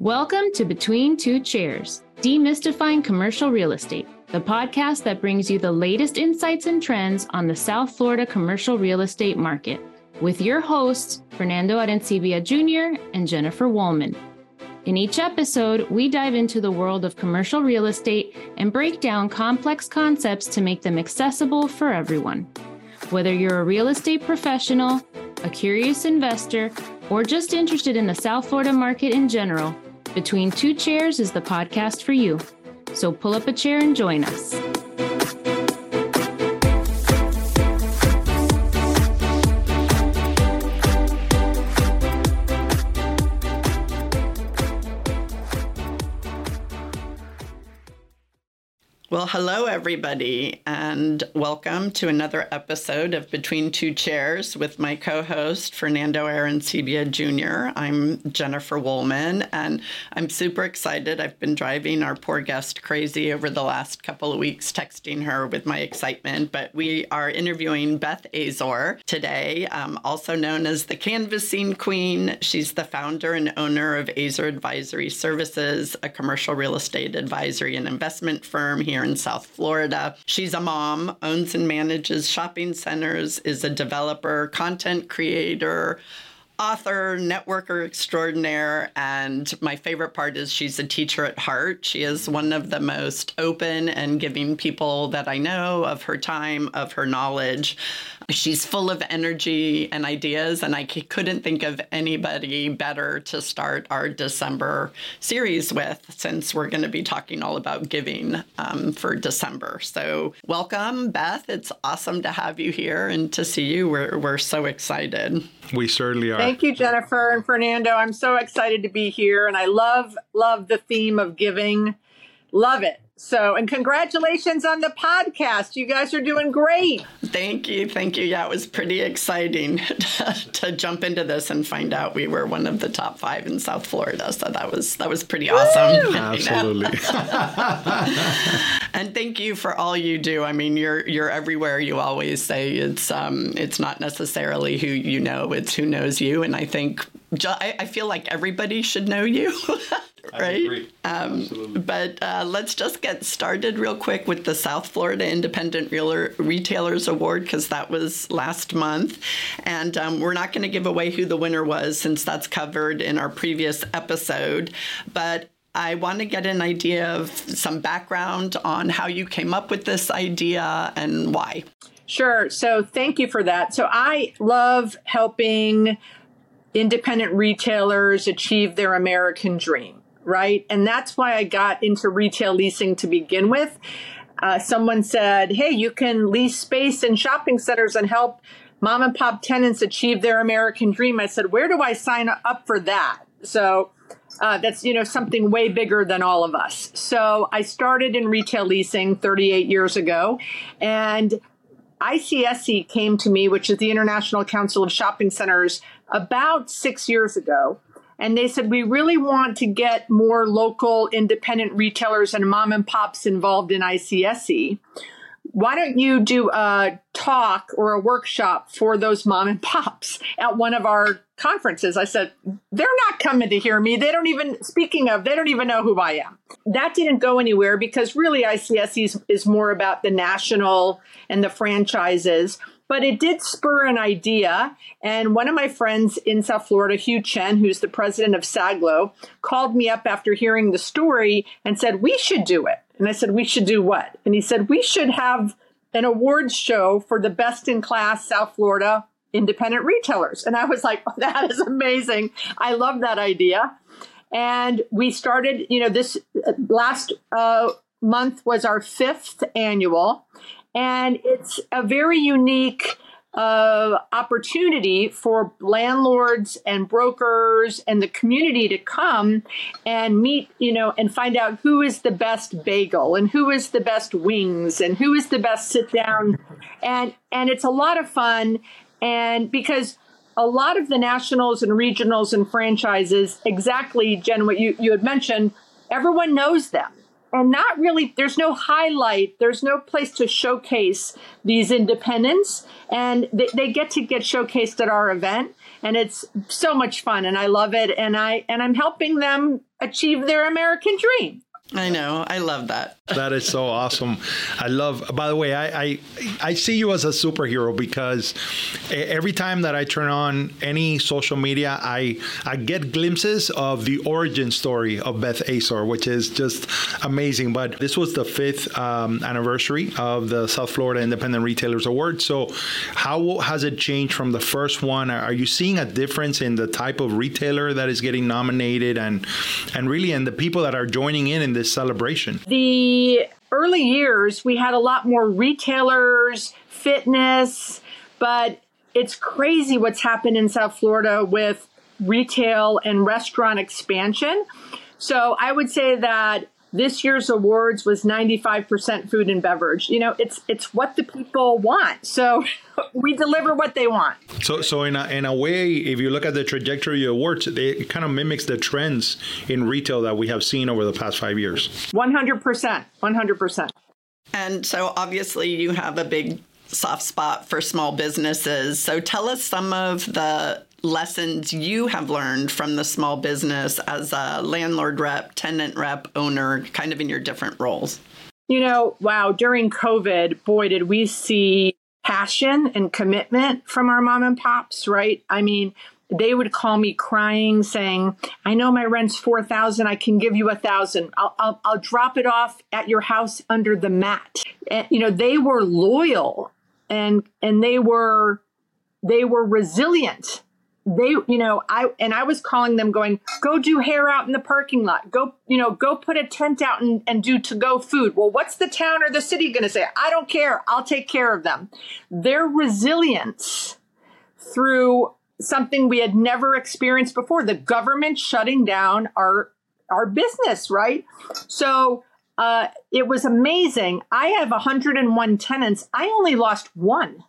Welcome to Between Two Chairs, Demystifying Commercial Real Estate, the podcast that brings you the latest insights and trends on the South Florida commercial real estate market, with your hosts, Fernando Arencibia Jr. and Jennifer Woolman. In each episode, we dive into the world of commercial real estate and break down complex concepts to make them accessible for everyone. Whether you're a real estate professional, a curious investor, or just interested in the South Florida market in general, Between Two Chairs is the podcast for you. So pull up a chair and join us. Well, hello, everybody, and welcome to another episode of Between Two Chairs with my co host, Fernando Arencibia Jr. I'm Jennifer Woolman, and I'm super excited. I've been driving our poor guest crazy over the last couple of weeks, texting her with my excitement. But we are interviewing Beth Azor today, um, also known as the Canvassing Queen. She's the founder and owner of Azor Advisory Services, a commercial real estate advisory and investment firm here in South Florida. She's a mom, owns and manages shopping centers, is a developer, content creator, author, networker extraordinaire, and my favorite part is she's a teacher at heart. She is one of the most open and giving people that I know of her time, of her knowledge. She's full of energy and ideas, and I couldn't think of anybody better to start our December series with since we're going to be talking all about giving um, for December. So, welcome, Beth. It's awesome to have you here and to see you. We're, we're so excited. We certainly are. Thank you, Jennifer and Fernando. I'm so excited to be here, and I love, love the theme of giving. Love it. So, and congratulations on the podcast. You guys are doing great. Thank you. Thank you. Yeah, it was pretty exciting to, to jump into this and find out we were one of the top five in South Florida. So that was that was pretty awesome. Absolutely. and thank you for all you do. I mean, you're you're everywhere. You always say it's um it's not necessarily who you know, it's who knows you. And I think I, I feel like everybody should know you. Right? Um, but uh, let's just get started real quick with the South Florida Independent Realer, Retailers Award because that was last month. And um, we're not going to give away who the winner was since that's covered in our previous episode. But I want to get an idea of some background on how you came up with this idea and why. Sure. So thank you for that. So I love helping independent retailers achieve their American dream right? And that's why I got into retail leasing to begin with. Uh, someone said, hey, you can lease space in shopping centers and help mom and pop tenants achieve their American dream. I said, where do I sign up for that? So uh, that's you know something way bigger than all of us. So I started in retail leasing 38 years ago, and ICSC came to me, which is the International Council of Shopping Centers, about six years ago and they said, We really want to get more local independent retailers and mom and pops involved in ICSC. Why don't you do a talk or a workshop for those mom and pops at one of our conferences? I said, They're not coming to hear me. They don't even, speaking of, they don't even know who I am. That didn't go anywhere because really ICSC is, is more about the national and the franchises but it did spur an idea. And one of my friends in South Florida, Hugh Chen, who's the president of SAGLO, called me up after hearing the story and said, We should do it. And I said, We should do what? And he said, We should have an awards show for the best in class South Florida independent retailers. And I was like, oh, That is amazing. I love that idea. And we started, you know, this uh, last uh, month was our fifth annual. And it's a very unique uh, opportunity for landlords and brokers and the community to come and meet, you know, and find out who is the best bagel and who is the best wings and who is the best sit down. And and it's a lot of fun. And because a lot of the nationals and regionals and franchises, exactly, Jen, what you, you had mentioned, everyone knows them and not really there's no highlight there's no place to showcase these independents and they, they, get to get showcased at our event and it's so much fun and i love it and i and i'm helping them achieve their American dream. I know. I love that. That is so awesome. I love. By the way, I, I I see you as a superhero because every time that I turn on any social media, I I get glimpses of the origin story of Beth Azor, which is just amazing. But this was the fifth um, anniversary of the South Florida Independent Retailers Award. So, how has it changed from the first one? Are you seeing a difference in the type of retailer that is getting nominated, and and really in the people that are joining in in this celebration? The early years, we had a lot more retailers, fitness, but it's crazy what's happened in South Florida with retail and restaurant expansion. So I would say that this year's awards was 95% food and beverage. You know, it's it's what the people want. So we deliver what they want. So so in a, in a way, if you look at the trajectory of awards, it kind of mimics the trends in retail that we have seen over the past 5 years. 100%. 100%. And so obviously you have a big soft spot for small businesses. So tell us some of the lessons you have learned from the small business as a landlord rep, tenant rep, owner, kind of in your different roles? You know, wow, during COVID, boy, did we see passion and commitment from our mom and pops, right? I mean, they would call me crying saying i know my rent's 4000 i can give you a thousand I'll, I'll, I'll drop it off at your house under the mat and, you know they were loyal and and they were they were resilient they you know i and i was calling them going go do hair out in the parking lot. Go you know go put a tent out and, and do to go food. Well what's the town or the city going to say? I don't care. I'll take care of them. Their resilience through something we had never experienced before the government shutting down our our business right? So uh, it was amazing. I have 101 tenants. I only lost one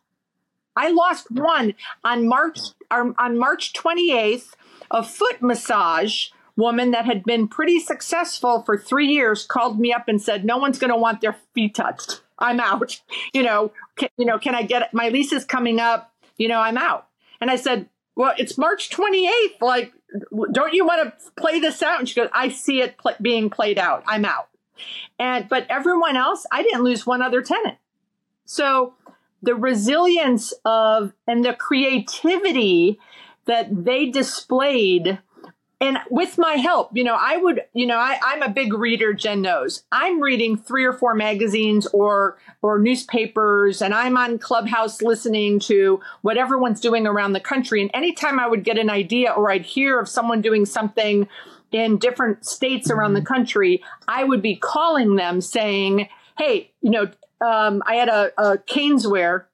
I lost one on March on March 28th. A foot massage woman that had been pretty successful for three years called me up and said, "No one's going to want their feet touched. I'm out. You know, can, you know, can I get it? My lease is coming up. You know, I'm out." And I said, "Well, it's March 28th. Like, don't you want to play this out?" And she goes, "I see it pl- being played out. I'm out." And but everyone else, I didn't lose one other tenant. So the resilience of and the creativity that they displayed. And with my help you know i would you know I, i'm a big reader jen knows. I'm reading three or four magazines or or newspapers and i'm on clubhouse listening to what everyone's doing around the country. And anytime i would get an idea or i'd hear of someone doing something in different states around the mm-hmm. country i would be calling them saying hey you know um, I had a, a Caneswear,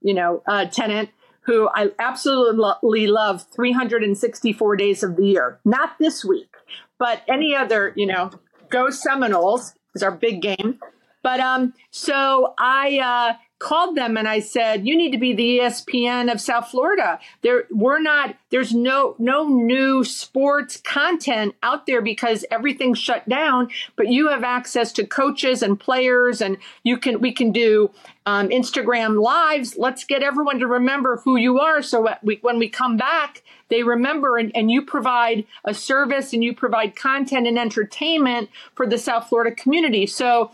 you know, uh, tenant who I absolutely love 364 days of the year. Not this week, but any other, you know, go Seminoles is our big game. But um, so I uh, called them and I said, "You need to be the ESPN of South Florida. There, we're not. There's no no new sports content out there because everything's shut down. But you have access to coaches and players, and you can we can do um, Instagram lives. Let's get everyone to remember who you are. So we, when we come back, they remember, and, and you provide a service and you provide content and entertainment for the South Florida community. So."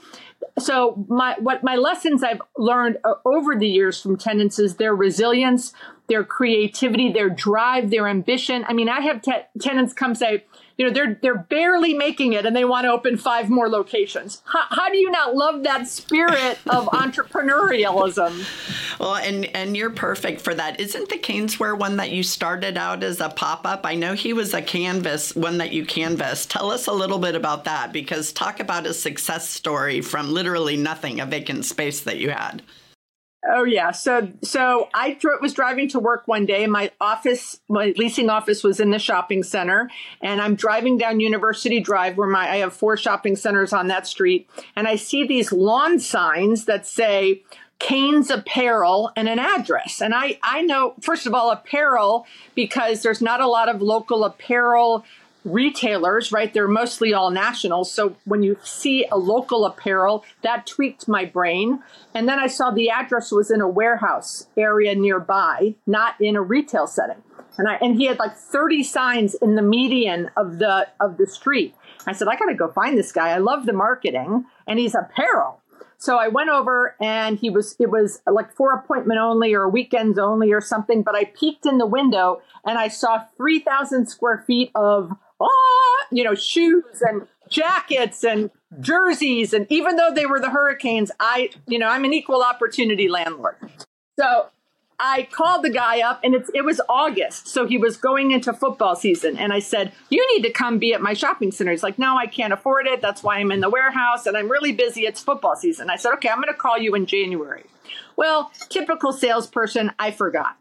So my what my lessons I've learned uh, over the years from tenants is their resilience, their creativity, their drive, their ambition. I mean, I have te- tenants come say, you know, they're they're barely making it and they want to open five more locations. How, how do you not love that spirit of entrepreneurialism? Well, and and you're perfect for that. Isn't the Caneswear one that you started out as a pop up? I know he was a canvas one that you canvassed. Tell us a little bit about that because talk about a success story from literally nothing, a vacant space that you had. Oh yeah. So so I was driving to work one day. My office, my leasing office, was in the shopping center, and I'm driving down University Drive, where my I have four shopping centers on that street, and I see these lawn signs that say Canes Apparel and an address. And I I know first of all apparel because there's not a lot of local apparel retailers, right? They're mostly all national. So when you see a local apparel, that tweaked my brain. And then I saw the address was in a warehouse area nearby, not in a retail setting. And I and he had like 30 signs in the median of the of the street. I said, I gotta go find this guy. I love the marketing and he's apparel. So I went over and he was it was like for appointment only or weekends only or something, but I peeked in the window and I saw 3,000 square feet of ah, you know, shoes and jackets and jerseys and even though they were the hurricanes, I, you know, I'm an equal opportunity landlord. So I called the guy up and it's, it was August. So he was going into football season. And I said, You need to come be at my shopping center. He's like, No, I can't afford it. That's why I'm in the warehouse and I'm really busy. It's football season. I said, Okay, I'm going to call you in January. Well, typical salesperson, I forgot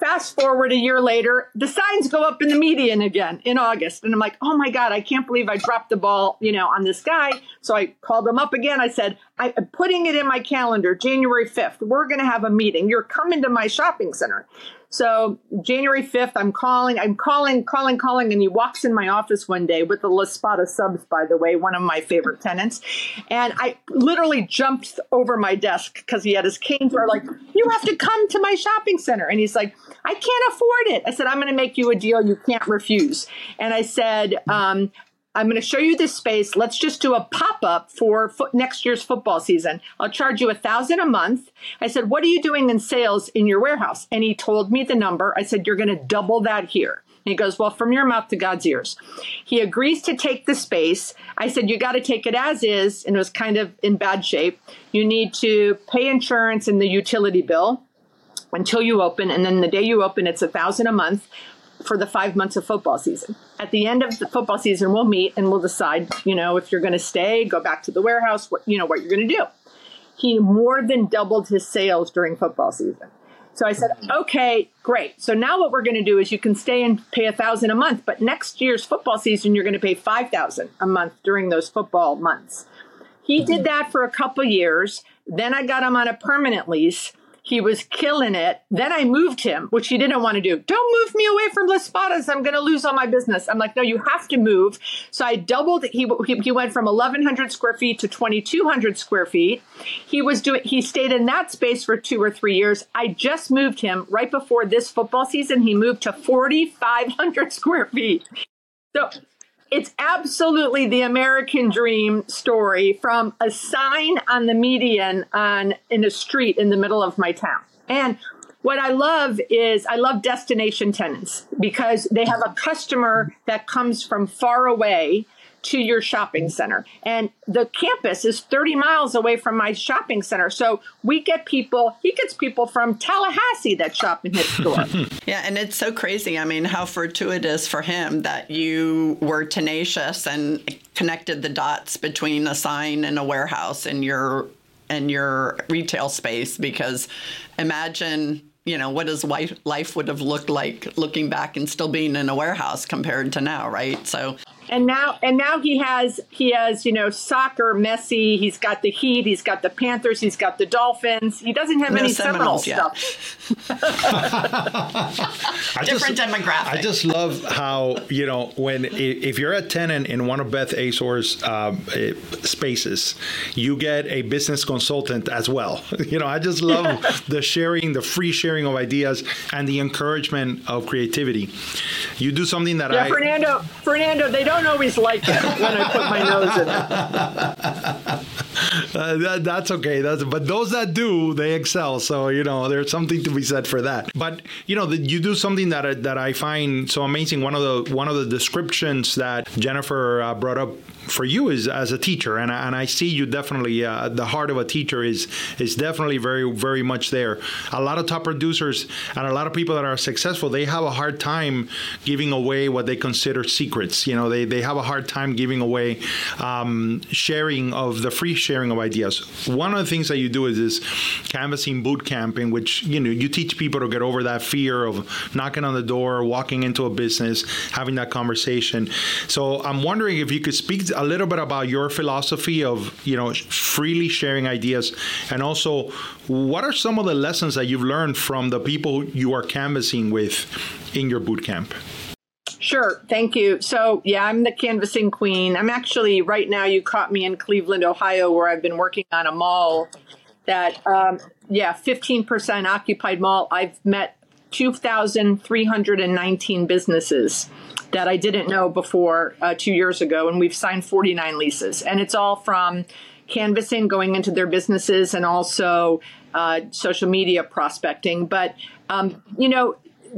fast forward a year later, the signs go up in the median again in August. And I'm like, oh my God, I can't believe I dropped the ball, you know, on this guy. So I called him up again. I said, I'm putting it in my calendar, January 5th. We're going to have a meeting. You're coming to my shopping center. So January 5th, I'm calling, I'm calling, calling, calling, and he walks in my office one day with the La Spada subs, by the way, one of my favorite tenants. And I literally jumped over my desk because he had his cane drawer, like, you have to come to my shopping center. And he's like, I can't afford it. I said, I'm going to make you a deal you can't refuse. And I said, um, I'm going to show you this space. Let's just do a pop up for fo- next year's football season. I'll charge you a thousand a month. I said, what are you doing in sales in your warehouse? And he told me the number. I said, you're going to double that here. And he goes, well, from your mouth to God's ears. He agrees to take the space. I said, you got to take it as is. And it was kind of in bad shape. You need to pay insurance and the utility bill until you open. And then the day you open, it's a thousand a month for the five months of football season. At the end of the football season, we'll meet and we'll decide, you know, if you're going to stay, go back to the warehouse, what, you know, what you're going to do. He more than doubled his sales during football season. So I said, okay, great. So now what we're going to do is you can stay and pay a thousand a month, but next year's football season, you're going to pay 5,000 a month during those football months. He did that for a couple years. Then I got him on a permanent lease he was killing it. Then I moved him, which he didn't want to do. Don't move me away from Las. I'm going to lose all my business. I'm like, no, you have to move. So I doubled. He, he, he went from 1,100 square feet to 2,200 square feet. He was doing. He stayed in that space for two or three years. I just moved him right before this football season. He moved to 4,500 square feet. So it's absolutely the American dream story from a sign on the median on in a street in the middle of my town. And what I love is I love destination tenants because they have a customer that comes from far away to your shopping center. And the campus is 30 miles away from my shopping center. So we get people, he gets people from Tallahassee that shop in his store. yeah, and it's so crazy. I mean, how fortuitous for him that you were tenacious and connected the dots between a sign and a warehouse in your in your retail space because imagine you know what his life life would have looked like looking back and still being in a warehouse compared to now right so and now and now he has he has you know soccer Messi he's got the Heat he's got the Panthers he's got the Dolphins he doesn't have no any Seminole stuff. Different just, demographic. I just love how you know when if you're a tenant in one of Beth Azor's uh, spaces, you get a business consultant as well. You know I just love the sharing, the free sharing of ideas, and the encouragement of creativity. You do something that I yeah, I Fernando Fernando they don't don't always like it when I put my nose in it. Uh, that, that's okay. That's but those that do, they excel. So you know, there's something to be said for that. But you know, the, you do something that that I find so amazing. One of the one of the descriptions that Jennifer uh, brought up for you is as a teacher, and I, and I see you definitely uh, the heart of a teacher is is definitely very very much there. A lot of top producers and a lot of people that are successful, they have a hard time giving away what they consider secrets. You know, they they have a hard time giving away um, sharing of the free sharing of ideas. One of the things that you do is this canvassing boot camp, in which you know you teach people to get over that fear of knocking on the door, walking into a business, having that conversation. So I'm wondering if you could speak a little bit about your philosophy of you know freely sharing ideas, and also what are some of the lessons that you've learned from the people you are canvassing with in your boot camp. Sure. Thank you. So, yeah, I'm the canvassing queen. I'm actually, right now, you caught me in Cleveland, Ohio, where I've been working on a mall that, um, yeah, 15% occupied mall. I've met 2,319 businesses that I didn't know before uh, two years ago, and we've signed 49 leases. And it's all from canvassing, going into their businesses, and also uh, social media prospecting. But, um, you know,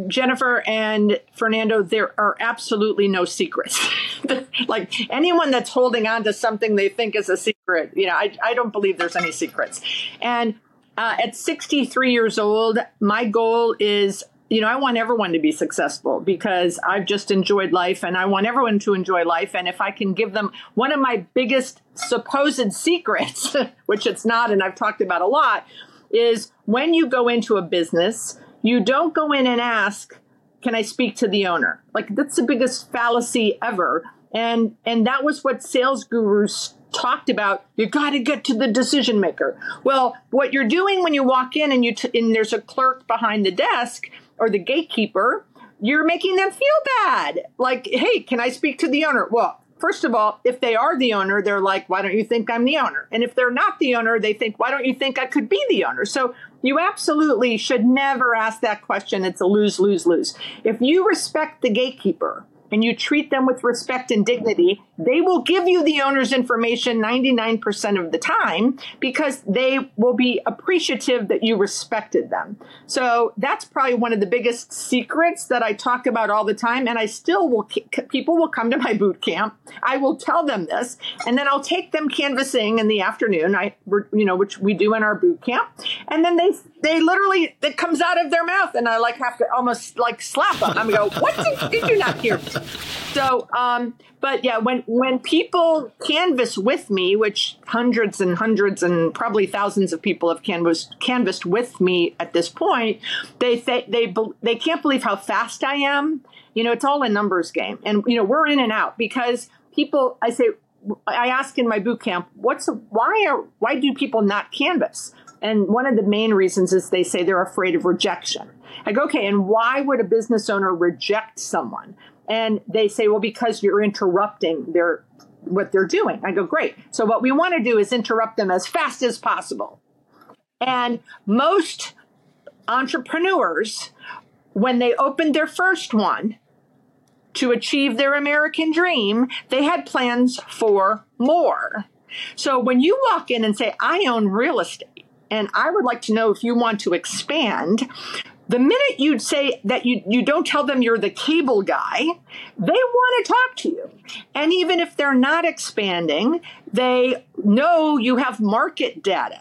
Jennifer and Fernando, there are absolutely no secrets. like anyone that's holding on to something they think is a secret, you know, I, I don't believe there's any secrets. And uh, at 63 years old, my goal is you know, I want everyone to be successful because I've just enjoyed life and I want everyone to enjoy life. And if I can give them one of my biggest supposed secrets, which it's not, and I've talked about a lot, is when you go into a business, you don't go in and ask, can I speak to the owner? Like that's the biggest fallacy ever. And and that was what sales gurus talked about. You got to get to the decision maker. Well, what you're doing when you walk in and you t- and there's a clerk behind the desk or the gatekeeper, you're making them feel bad. Like, hey, can I speak to the owner? Well, first of all, if they are the owner, they're like, why don't you think I'm the owner? And if they're not the owner, they think, why don't you think I could be the owner? So you absolutely should never ask that question. It's a lose, lose, lose. If you respect the gatekeeper, and you treat them with respect and dignity, they will give you the owner's information 99% of the time because they will be appreciative that you respected them. So that's probably one of the biggest secrets that I talk about all the time. And I still will, people will come to my boot camp. I will tell them this, and then I'll take them canvassing in the afternoon, I, you know, which we do in our boot camp. And then they, they literally, it comes out of their mouth and I like have to almost like slap them. I'm go, what did, did you not hear? So, um, but yeah, when when people canvass with me, which hundreds and hundreds and probably thousands of people have canvassed canvassed with me at this point, they say they they can't believe how fast I am. You know, it's all a numbers game, and you know we're in and out because people. I say, I ask in my boot camp, what's why are why do people not canvass? And one of the main reasons is they say they're afraid of rejection. I go, okay, and why would a business owner reject someone? And they say, well, because you're interrupting their what they're doing. I go, great. So what we want to do is interrupt them as fast as possible. And most entrepreneurs, when they opened their first one to achieve their American dream, they had plans for more. So when you walk in and say, I own real estate, and I would like to know if you want to expand, the minute you'd say that you, you don't tell them you're the cable guy, they want to talk to you. And even if they're not expanding, they know you have market data.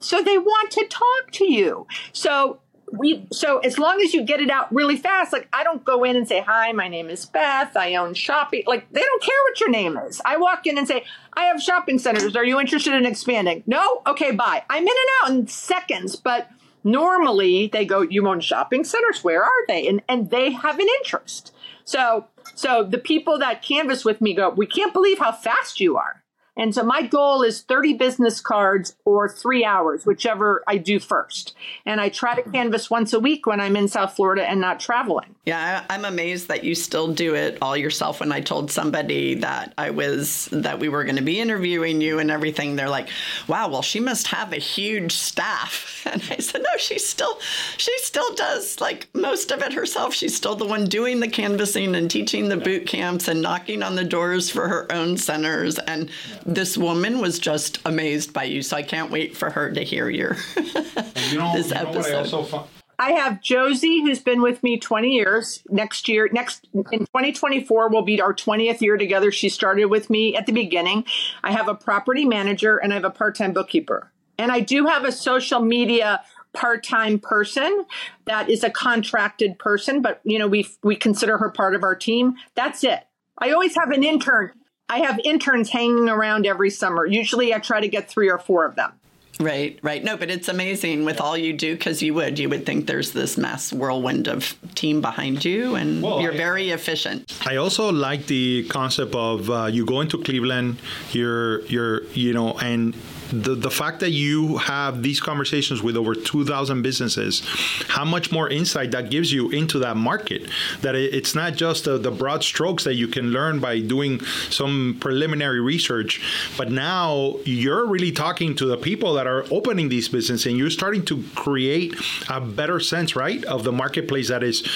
So they want to talk to you. So we so as long as you get it out really fast, like I don't go in and say, Hi, my name is Beth, I own shopping. Like they don't care what your name is. I walk in and say, I have shopping centers. Are you interested in expanding? No? Okay, bye. I'm in and out in seconds, but normally they go you own shopping centers where are they and and they have an interest so so the people that canvas with me go we can't believe how fast you are and so my goal is 30 business cards or three hours, whichever I do first. And I try to canvas once a week when I'm in South Florida and not traveling. Yeah, I'm amazed that you still do it all yourself. When I told somebody that I was, that we were going to be interviewing you and everything, they're like, wow, well, she must have a huge staff. And I said, no, she still, she still does like most of it herself. She's still the one doing the canvassing and teaching the boot camps and knocking on the doors for her own centers. And this woman was just amazed by you. So I can't wait for her to hear your you know, this you know episode. I have Josie, who's been with me 20 years. Next year, next in 2024 will be our 20th year together. She started with me at the beginning. I have a property manager and I have a part-time bookkeeper. And I do have a social media part-time person that is a contracted person, but you know, we we consider her part of our team. That's it. I always have an intern I have interns hanging around every summer. Usually I try to get three or four of them. Right, right. No, but it's amazing with all you do because you would. You would think there's this mass whirlwind of team behind you and well, you're I, very efficient. I also like the concept of uh, you go into Cleveland, you're, you're, you know, and the, the fact that you have these conversations with over 2,000 businesses, how much more insight that gives you into that market. That it's not just the, the broad strokes that you can learn by doing some preliminary research, but now you're really talking to the people that are opening these businesses and you're starting to create a better sense, right, of the marketplace that is,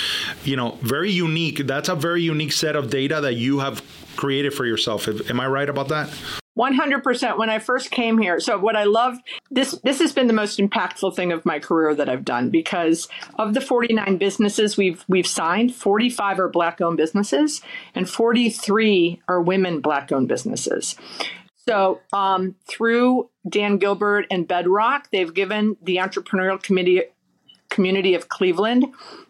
you know, very unique. That's a very unique set of data that you have created for yourself. Am I right about that? 100% when I first came here. So what I love this this has been the most impactful thing of my career that I've done because of the 49 businesses we've we've signed, 45 are black owned businesses and 43 are women black owned businesses. So um, through Dan Gilbert and Bedrock, they've given the entrepreneurial committee community of Cleveland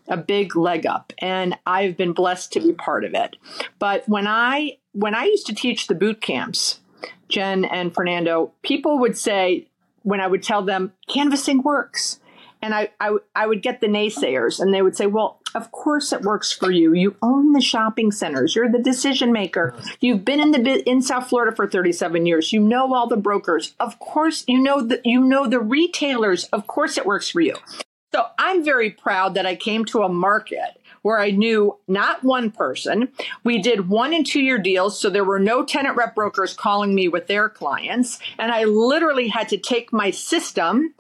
a big leg up and I've been blessed to be part of it. But when I when I used to teach the boot camps, Jen and Fernando, people would say when I would tell them canvassing works, and I, I, I would get the naysayers, and they would say, "Well, of course it works for you. You own the shopping centers. You're the decision maker. You've been in the in South Florida for 37 years. You know all the brokers. Of course, you know the you know the retailers. Of course, it works for you." So I'm very proud that I came to a market where I knew not one person. We did one and two year deals, so there were no tenant rep brokers calling me with their clients. And I literally had to take my system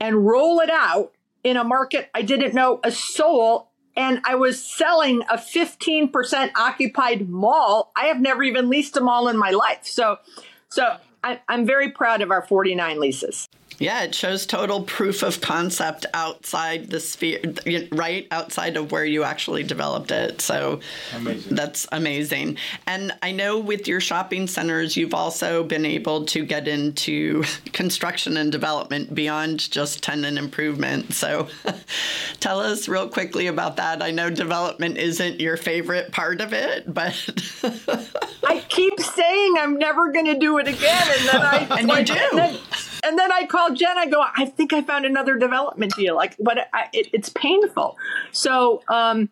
and roll it out in a market I didn't know a soul. And I was selling a 15% occupied mall. I have never even leased a mall in my life. So, so I, I'm very proud of our 49 leases. Yeah, it shows total proof of concept outside the sphere, right outside of where you actually developed it. So amazing. that's amazing. And I know with your shopping centers, you've also been able to get into construction and development beyond just tenant improvement. So tell us real quickly about that. I know development isn't your favorite part of it, but I keep saying I'm never going to do it again, and then I and you do. And then I call Jen. I go, I think I found another development deal. Like, but I, it, it's painful. So, um,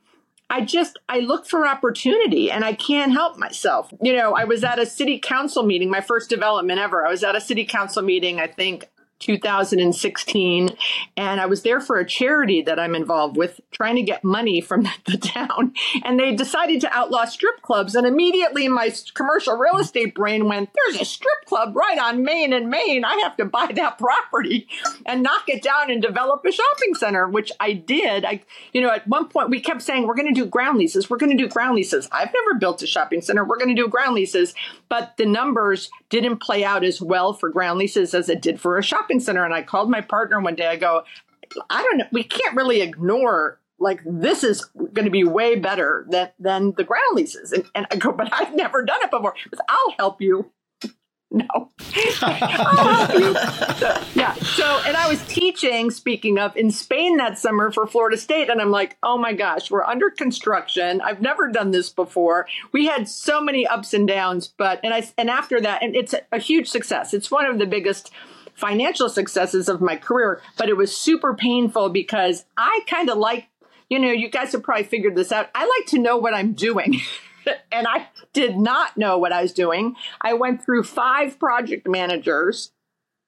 I just I look for opportunity and I can't help myself. You know, I was at a city council meeting, my first development ever. I was at a city council meeting, I think 2016 and I was there for a charity that I'm involved with trying to get money from the town and they decided to outlaw strip clubs and immediately my commercial real estate brain went there's a strip club right on Main and Main. I have to buy that property and knock it down and develop a shopping center which I did. I you know at one point we kept saying we're going to do ground leases. We're going to do ground leases. I've never built a shopping center. We're going to do ground leases but the numbers didn't play out as well for ground leases as it did for a shopping shopping center and I called my partner one day. I go, I don't know, we can't really ignore like this is going to be way better than than the ground leases. And, and I go, but I've never done it before. Goes, I'll help you. No, I'll help you. So, yeah. So, and I was teaching, speaking of, in Spain that summer for Florida State, and I'm like, oh my gosh, we're under construction. I've never done this before. We had so many ups and downs, but and I and after that, and it's a, a huge success. It's one of the biggest financial successes of my career, but it was super painful because I kind of like, you know, you guys have probably figured this out. I like to know what I'm doing. and I did not know what I was doing. I went through five project managers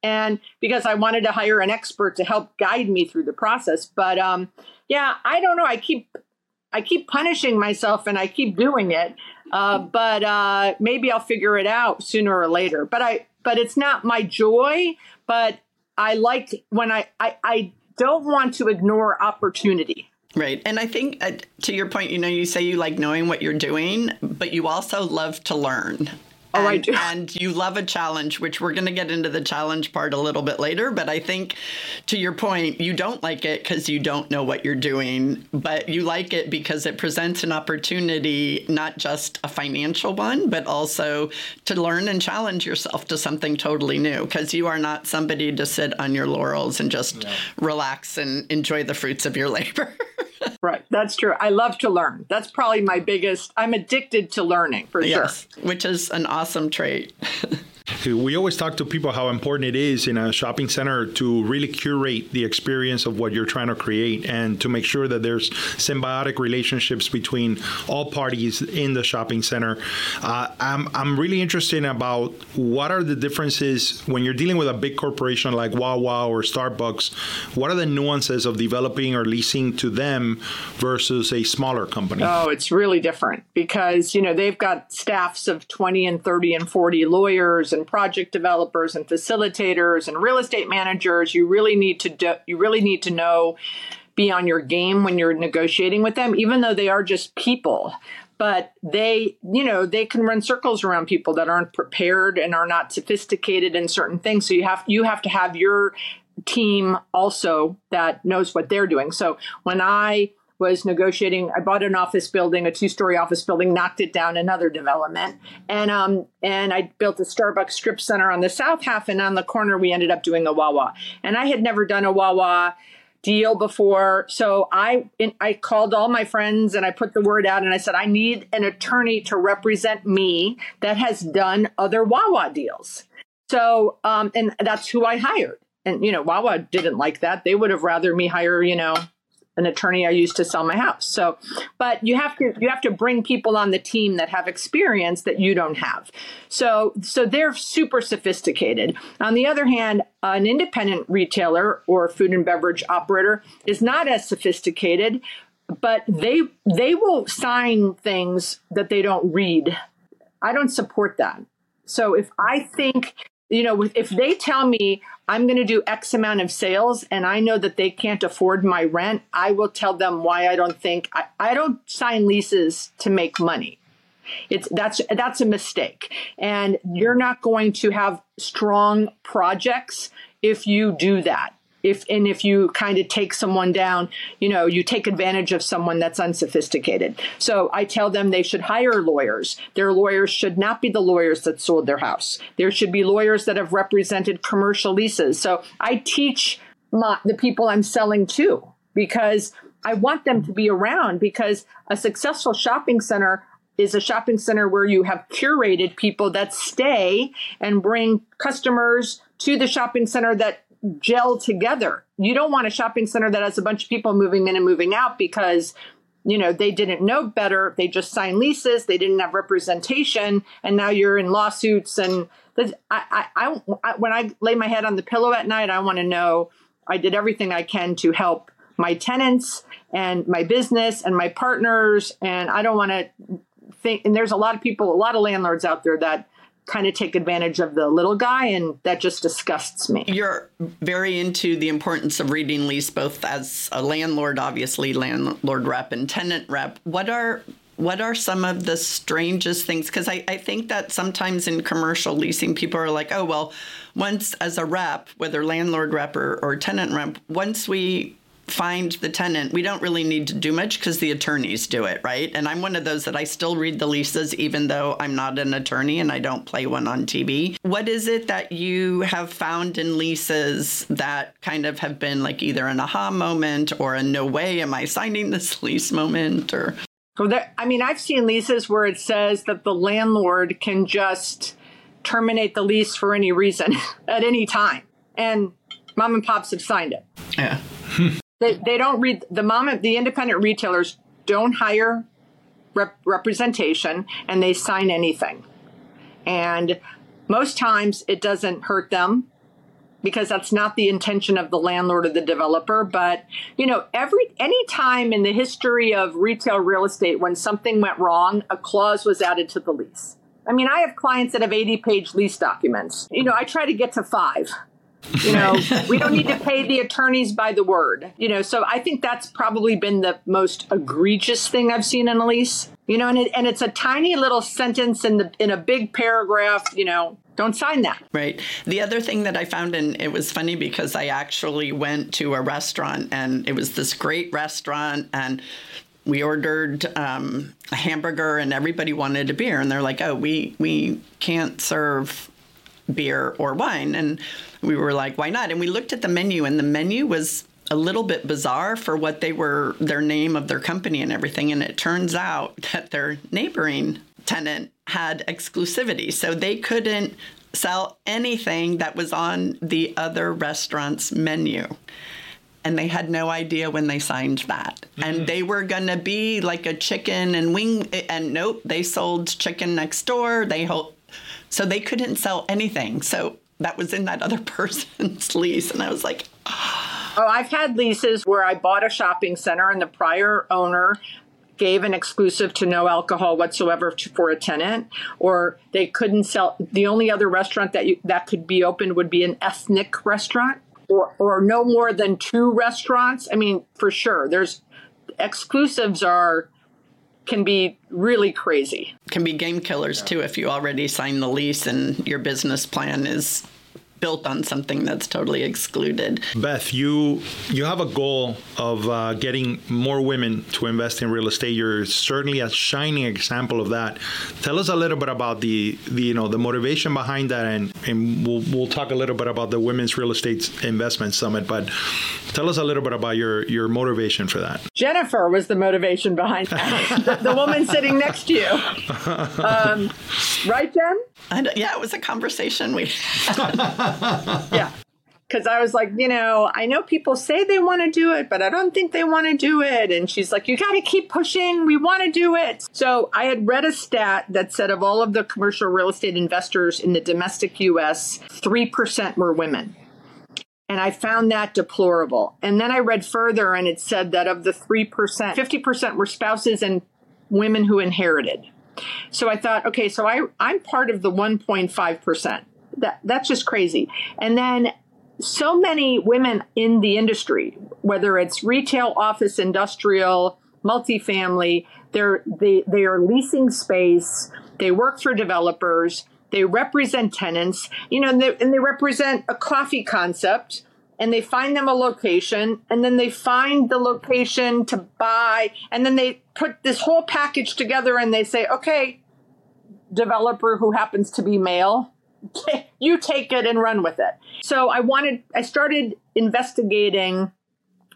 and because I wanted to hire an expert to help guide me through the process. But um, yeah, I don't know. I keep I keep punishing myself and I keep doing it. Uh, but uh, maybe I'll figure it out sooner or later. But I but it's not my joy but I like when I, I, I don't want to ignore opportunity. Right. And I think uh, to your point, you know, you say you like knowing what you're doing, but you also love to learn. Oh, and, I do. And you love a challenge, which we're going to get into the challenge part a little bit later. But I think, to your point, you don't like it because you don't know what you're doing, but you like it because it presents an opportunity, not just a financial one, but also to learn and challenge yourself to something totally new. Because you are not somebody to sit on your laurels and just yeah. relax and enjoy the fruits of your labor. Right. That's true. I love to learn. That's probably my biggest, I'm addicted to learning for yes, sure. Which is an awesome trait. we always talk to people how important it is in a shopping center to really curate the experience of what you're trying to create and to make sure that there's symbiotic relationships between all parties in the shopping center. Uh, I'm, I'm really interested about what are the differences when you're dealing with a big corporation like Wawa or Starbucks. What are the nuances of developing or leasing to them versus a smaller company? Oh, it's really different because, you know, they've got staffs of 20 and 30 and 40 lawyers and project developers and facilitators and real estate managers. You really need to do, you really need to know be on your game when you're negotiating with them even though they are just people but they you know they can run circles around people that aren't prepared and are not sophisticated in certain things so you have you have to have your team also that knows what they're doing so when i was negotiating. I bought an office building, a two-story office building, knocked it down, another development, and um and I built a Starbucks strip center on the south half, and on the corner we ended up doing a Wawa. And I had never done a Wawa deal before, so I I called all my friends and I put the word out, and I said I need an attorney to represent me that has done other Wawa deals. So um and that's who I hired. And you know, Wawa didn't like that. They would have rather me hire, you know, an attorney I used to sell my house. So, but you have to you have to bring people on the team that have experience that you don't have. So, so they're super sophisticated. On the other hand, an independent retailer or food and beverage operator is not as sophisticated, but they they will sign things that they don't read. I don't support that. So if I think you know, if they tell me I'm going to do X amount of sales and I know that they can't afford my rent, I will tell them why I don't think I, I don't sign leases to make money. It's that's that's a mistake. And you're not going to have strong projects if you do that if and if you kind of take someone down you know you take advantage of someone that's unsophisticated. So i tell them they should hire lawyers. Their lawyers should not be the lawyers that sold their house. There should be lawyers that have represented commercial leases. So i teach my, the people i'm selling to because i want them to be around because a successful shopping center is a shopping center where you have curated people that stay and bring customers to the shopping center that gel together. You don't want a shopping center that has a bunch of people moving in and moving out because you know they didn't know better. They just signed leases. They didn't have representation. And now you're in lawsuits. And I, I, I, I when i lay my head on the pillow at night i want to know i did everything i can to help my tenants and my business and my partners. And i don't want to think and there's a lot of people a lot of landlords out there that kind of take advantage of the little guy and that just disgusts me. You're very into the importance of reading lease both as a landlord obviously landlord rep and tenant rep. What are what are some of the strangest things because I, I think that sometimes in commercial leasing people are like oh well once as a rep whether landlord rep or, or tenant rep once we find the tenant, we don't really need to do much because the attorneys do it, right? And I'm one of those that I still read the leases even though I'm not an attorney and I don't play one on TV. What is it that you have found in leases that kind of have been like either an aha moment or a no way am I signing this lease moment or well, there, I mean, I've seen leases where it says that the landlord can just terminate the lease for any reason at any time. And mom and pops have signed it. Yeah. Hmm. They, they don't read the mom the independent retailers don't hire rep, representation and they sign anything. And most times it doesn't hurt them because that's not the intention of the landlord or the developer. But you know every any time in the history of retail real estate when something went wrong a clause was added to the lease. I mean i have clients that have 80 page lease documents. You know i try to get to 5 you know, we don't need to pay the attorneys by the word. You know, so I think that's probably been the most egregious thing I've seen in a lease. You know, and it, and it's a tiny little sentence in the in a big paragraph. You know, don't sign that. Right. The other thing that I found, and it was funny because I actually went to a restaurant and it was this great restaurant and we ordered um, a hamburger and everybody wanted a beer and they're like, oh, we we can't serve beer or wine. And we were like, why not? And we looked at the menu, and the menu was a little bit bizarre for what they were, their name of their company and everything. And it turns out that their neighboring tenant had exclusivity. So they couldn't sell anything that was on the other restaurant's menu. And they had no idea when they signed that. Mm-hmm. And they were going to be like a chicken and wing. And nope, they sold chicken next door. They ho- So they couldn't sell anything. So that was in that other person's lease. And I was like, oh. Oh, I've had leases where I bought a shopping center and the prior owner gave an exclusive to no alcohol whatsoever to, for a tenant, or they couldn't sell. The only other restaurant that you, that could be opened would be an ethnic restaurant, or or no more than two restaurants. I mean, for sure, there's exclusives are can be really crazy. Can be game killers too if you already signed the lease and your business plan is built on something that's totally excluded. Beth, you you have a goal of uh, getting more women to invest in real estate. You're certainly a shining example of that. Tell us a little bit about the, the you know the motivation behind that, and and we'll we'll talk a little bit about the Women's Real Estate Investment Summit. But tell us a little bit about your your motivation for that. Jennifer was the motivation behind that. the, the, woman sitting next to you, um, right, Jen? Yeah, it was a conversation we. yeah. Because I was like, you know, I know people say they want to do it, but I don't think they want to do it. And she's like, you got to keep pushing. We want to do it. So I had read a stat that said of all of the commercial real estate investors in the domestic US, 3% were women. And I found that deplorable. And then I read further and it said that of the 3%, 50% were spouses and women who inherited. So I thought, okay, so I, I'm part of the 1.5% that that's just crazy. And then so many women in the industry, whether it's retail, office, industrial, multifamily, they're they they are leasing space. They work for developers. They represent tenants, you know, and they, and they represent a coffee concept. And they find them a location, and then they find the location to buy, and then they put this whole package together, and they say, "Okay, developer who happens to be male, you take it and run with it. So I wanted, I started investigating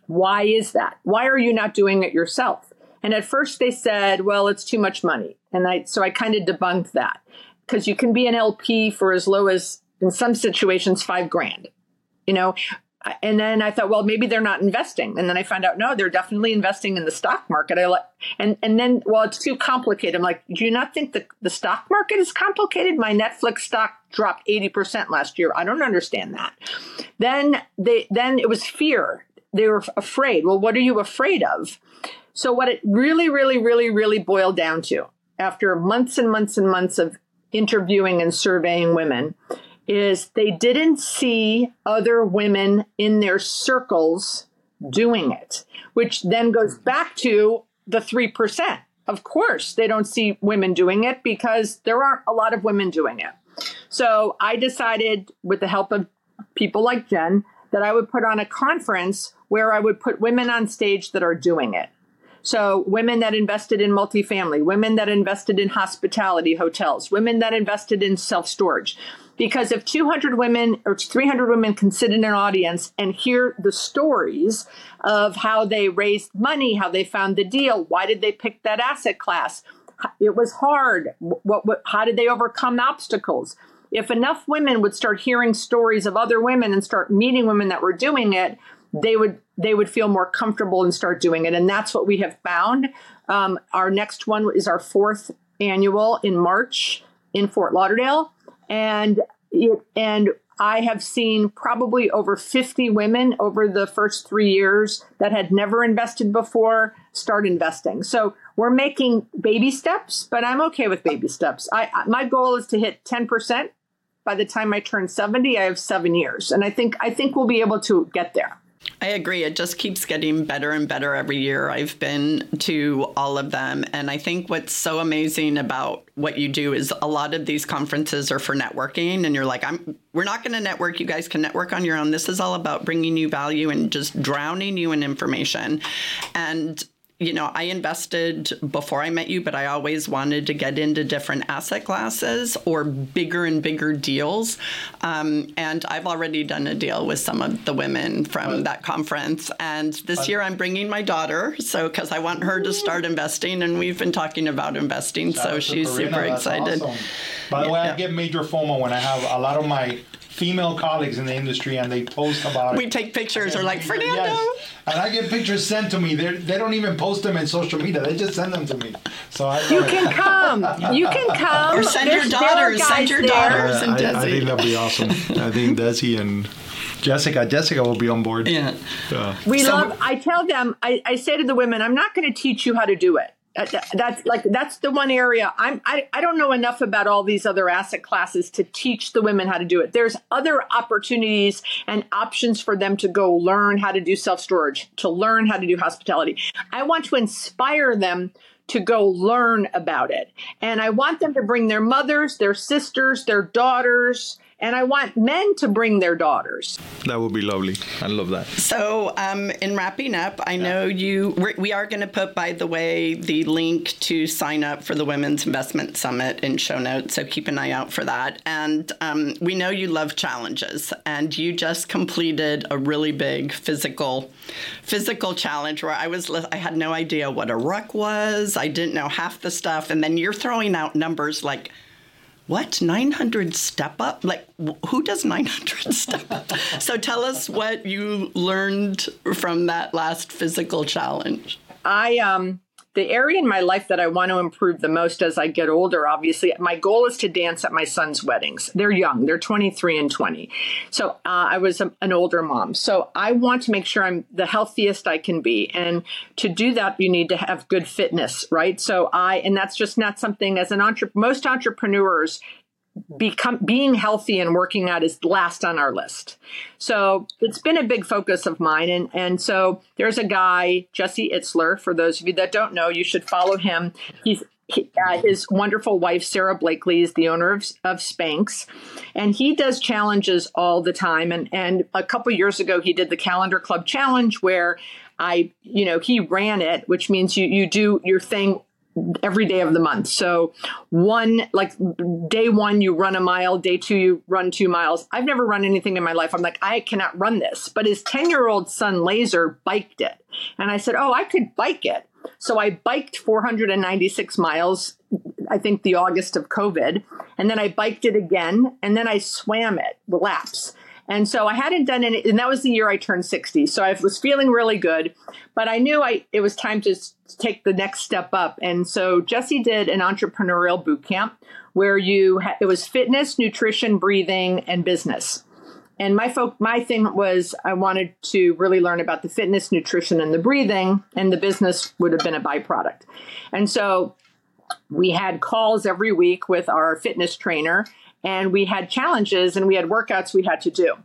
why is that? Why are you not doing it yourself? And at first they said, well, it's too much money. And I, so I kind of debunked that because you can be an LP for as low as, in some situations, five grand. You know, and then I thought, well, maybe they're not investing. And then I found out, no, they're definitely investing in the stock market. I let, and, and then, well, it's too complicated. I'm like, do you not think the, the stock market is complicated? My Netflix stock dropped 80% last year. I don't understand that. Then they, then it was fear. They were afraid. Well, what are you afraid of? So what it really, really, really, really boiled down to after months and months and months of interviewing and surveying women is they didn't see other women in their circles doing it, which then goes hmm. back to the 3%. Of course, they don't see women doing it because there aren't a lot of women doing it. So I decided, with the help of people like Jen, that I would put on a conference where I would put women on stage that are doing it. So, women that invested in multifamily, women that invested in hospitality hotels, women that invested in self storage. Because if 200 women or 300 women can sit in an audience and hear the stories of how they raised money, how they found the deal, why did they pick that asset class? It was hard. What, what, how did they overcome obstacles? If enough women would start hearing stories of other women and start meeting women that were doing it, they would they would feel more comfortable and start doing it. And that's what we have found. Um, our next one is our fourth annual in March in Fort Lauderdale and it, and I have seen probably over 50 women over the first three years that had never invested before start investing. So we're making baby steps, but I'm okay with baby steps. I, my goal is to hit 10% by the time I turn 70. I have seven years, and I think I think we'll be able to get there. I agree. It just keeps getting better and better every year. I've been to all of them. And I think what's so amazing about what you do is a lot of these conferences are for networking. And you're like, I'm, we're not going to network. You guys can network on your own. This is all about bringing you value and just drowning you in information. And you know, I invested before I met you, but I always wanted to get into different asset classes or bigger and bigger deals. Um, and I've already done a deal with some of the women from that conference. And this year I'm bringing my daughter, so because I want her to start investing, and we've been talking about investing, so she's super excited. Awesome. By the yeah, way, I get major FOMO when I have a lot of my female colleagues in the industry and they post about it. We take pictures or like Fernando. Yes. And I get pictures sent to me. They they don't even post them in social media. They just send them to me. So I You can come. You can come. Or send There's your daughters. Send your daughters and Desi. I, I think that'd be awesome. I think Desi and Jessica, Jessica will be on board. Yeah. yeah. We so, love I tell them I, I say to the women, I'm not going to teach you how to do it. Uh, that's like that's the one area I'm I, I don't know enough about all these other asset classes to teach the women how to do it. There's other opportunities and options for them to go learn how to do self-storage, to learn how to do hospitality. I want to inspire them to go learn about it. And I want them to bring their mothers, their sisters, their daughters, and I want men to bring their daughters. That would be lovely. I love that. So, um, in wrapping up, I know you, we're, we are going to put, by the way, the link to sign up for the Women's Investment Summit in show notes. So, keep an eye out for that. And um, we know you love challenges, and you just completed a really big physical physical challenge where I was I had no idea what a ruck was. I didn't know half the stuff, and then you're throwing out numbers like what? 900 step up? Like who does 900 step up? So tell us what you learned from that last physical challenge. I um the area in my life that I want to improve the most as I get older, obviously, my goal is to dance at my son's weddings. They're young, they're 23 and 20. So uh, I was a, an older mom. So I want to make sure I'm the healthiest I can be. And to do that, you need to have good fitness, right? So I, and that's just not something as an entrepreneur, most entrepreneurs, become being healthy and working out is last on our list. So it's been a big focus of mine. And, and so there's a guy, Jesse Itzler, for those of you that don't know, you should follow him. He's he, uh, his wonderful wife, Sara Blakely, is the owner of, of Spanx, and he does challenges all the time. And, and a couple years ago, he did the Calendar Club Challenge where I, you know, he ran it, which means you, you do your thing every day of the month. So one like day one you run a mile, day two you run two miles. I've never run anything in my life. I'm like I cannot run this. But his 10-year-old son Lazer biked it. And I said, "Oh, I could bike it." So I biked 496 miles, I think the August of COVID, and then I biked it again, and then I swam it, the laps. And so I hadn't done any, and that was the year I turned 60. So I was feeling really good, but I knew I it was time to take the next step up. And so Jesse did an entrepreneurial boot camp where you ha- it was fitness, nutrition, breathing, and business. And my folk, my thing was I wanted to really learn about the fitness, nutrition, and the breathing, and the business would have been a byproduct. And so we had calls every week with our fitness trainer and we had challenges and we had workouts we had to do.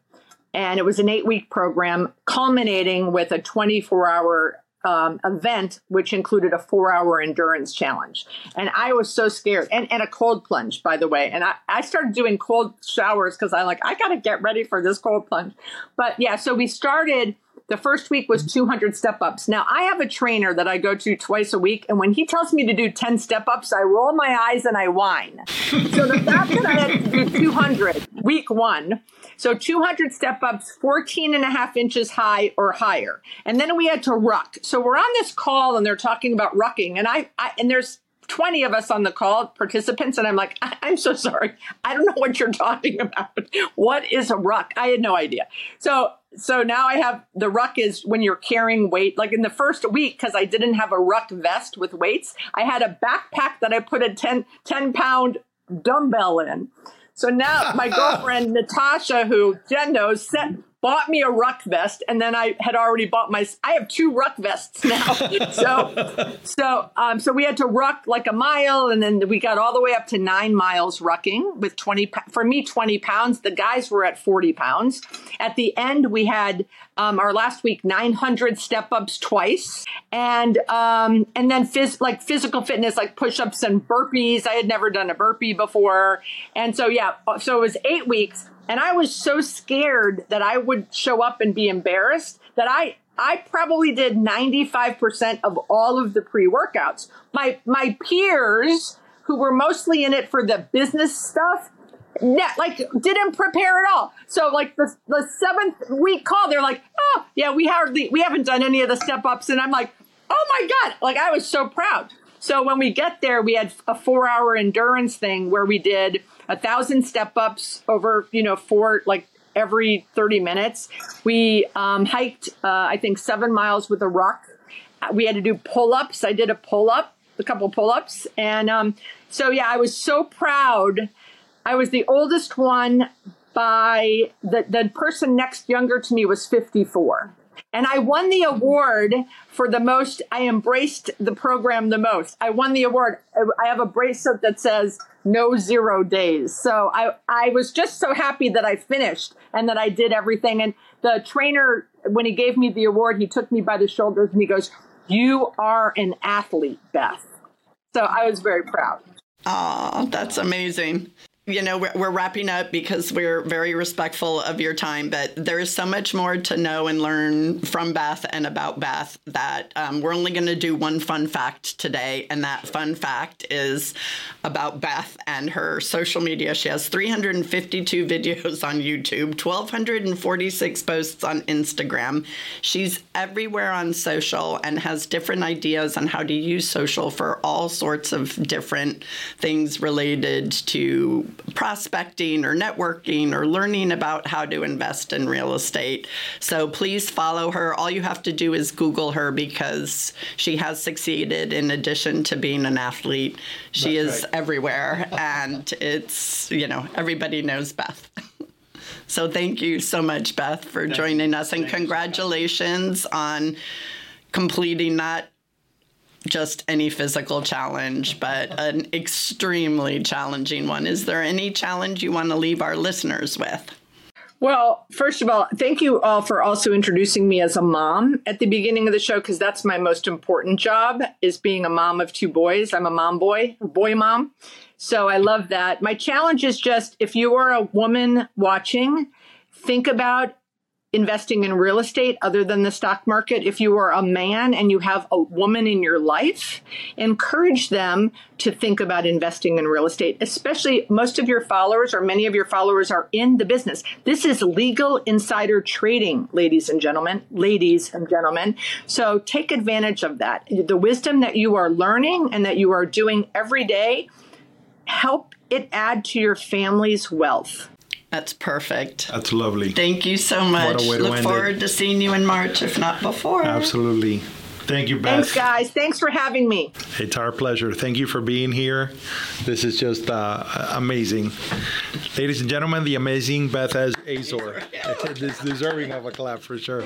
And it was an eight week program culminating with a 24 hour um, event, which included a four hour endurance challenge. And I was so scared. And, and a cold plunge, by the way. And I, I started doing cold showers because I'm like, I got to get ready for this cold plunge. But yeah, so we started the first week was mm-hmm. 200 step ups. Now, I have a trainer that I go to twice a week, and when he tells me to do 10 step ups, I roll my eyes and I whine. so the fact that I had to do 200 week one, so 200 step ups, 14 and a half inches high or higher. And then we had to ruck. So we're on this call and they're talking about rucking, and I, I and there's 20 of us on the call, participants, and I'm like, I- am so sorry. I don't know what you're talking about. What is a ruck? I had no idea. So so now I have the ruck is when you're carrying weight. Like in the first week, because I didn't have a ruck vest with weights, I had a backpack that I put a 10, 10 pound dumbbell in. So now my girlfriend Natasha, who Jen knows, set bought me a ruck vest, and then I had already bought my. I have two ruck vests now. so, so, um, so we had to ruck like a mile, and then we got all the way up to nine miles rucking with twenty. For me, twenty pounds. The guys were at forty pounds. At the end, we had um, our last week 900 step ups twice and um, and then phys- like physical fitness like push-ups and burpees i had never done a burpee before and so yeah so it was eight weeks and I was so scared that I would show up and be embarrassed that I I probably did 95% of all of the pre-workouts. My my peers who were mostly in it for the business stuff net like didn't prepare at all. So like the the seventh week call, they're like, oh yeah, we hardly we haven't done any of the step ups, and I'm like, oh my god, like I was so proud. So when we get there, we had a four hour endurance thing where we did a thousand step ups over you know four like every 30 minutes. We um, hiked, uh, I think, seven miles with a ruck. We had to do pull ups. I did a pull up, a couple pull ups. And um, so, yeah, I was so proud I was the oldest one by the, the person next younger to me was 54. And I won the award for the most, I embraced the program the most. I won the award. I have a bracelet that says no zero days. So I, I was just so happy that I finished and that I did everything. And the trainer, when he gave me the award, he took me by the shoulders and he goes, You are an athlete, Beth. So I was very proud. Oh, that's amazing you know, we're, we're, wrapping up because we're very respectful of your time, but there is so much more to know and learn from Beth and about Beth that um, we're only going to do one fun fact today. And that fun fact is about Beth and her social media. She has 352 videos on YouTube, 1,246 posts on Instagram. She's everywhere on social and has different ideas on how to use social for all sorts of different things related to prospecting or networking or learning about how to invest in real estate. So please follow her. All you have to do is Google her because she has succeeded in addition to being an athlete. She That's is right. everywhere and it's, you know, everybody knows Beth. So thank you so much, Beth, for joining us, and congratulations on completing that just any physical challenge, but an extremely challenging one. Is there any challenge you want to leave our listeners with? Well, first of all, thank you all for also introducing me as a mom at the beginning of the show because that's my most important job is being a mom of two boys. I'm a mom boy, boy mom. So I love that. My challenge is just if you are a woman watching, think about investing in real estate other than the stock market. If you are a man and you have a woman in your life, encourage them to think about investing in real estate, especially most of your followers or many of your followers are in the business. This is legal insider trading, ladies and gentlemen, ladies and gentlemen. So take advantage of that. The wisdom that you are learning and that you are doing every day, help it add to your family's wealth. That's perfect. That's lovely. Thank you so much. Look forward it. to seeing you in March, if not before. Absolutely. Thank you, Beth. Thanks, guys. Thanks for having me. It's our pleasure. Thank you for being here. This is just uh, amazing. Ladies and gentlemen, the amazing Beth Azor. this is deserving of a clap for sure.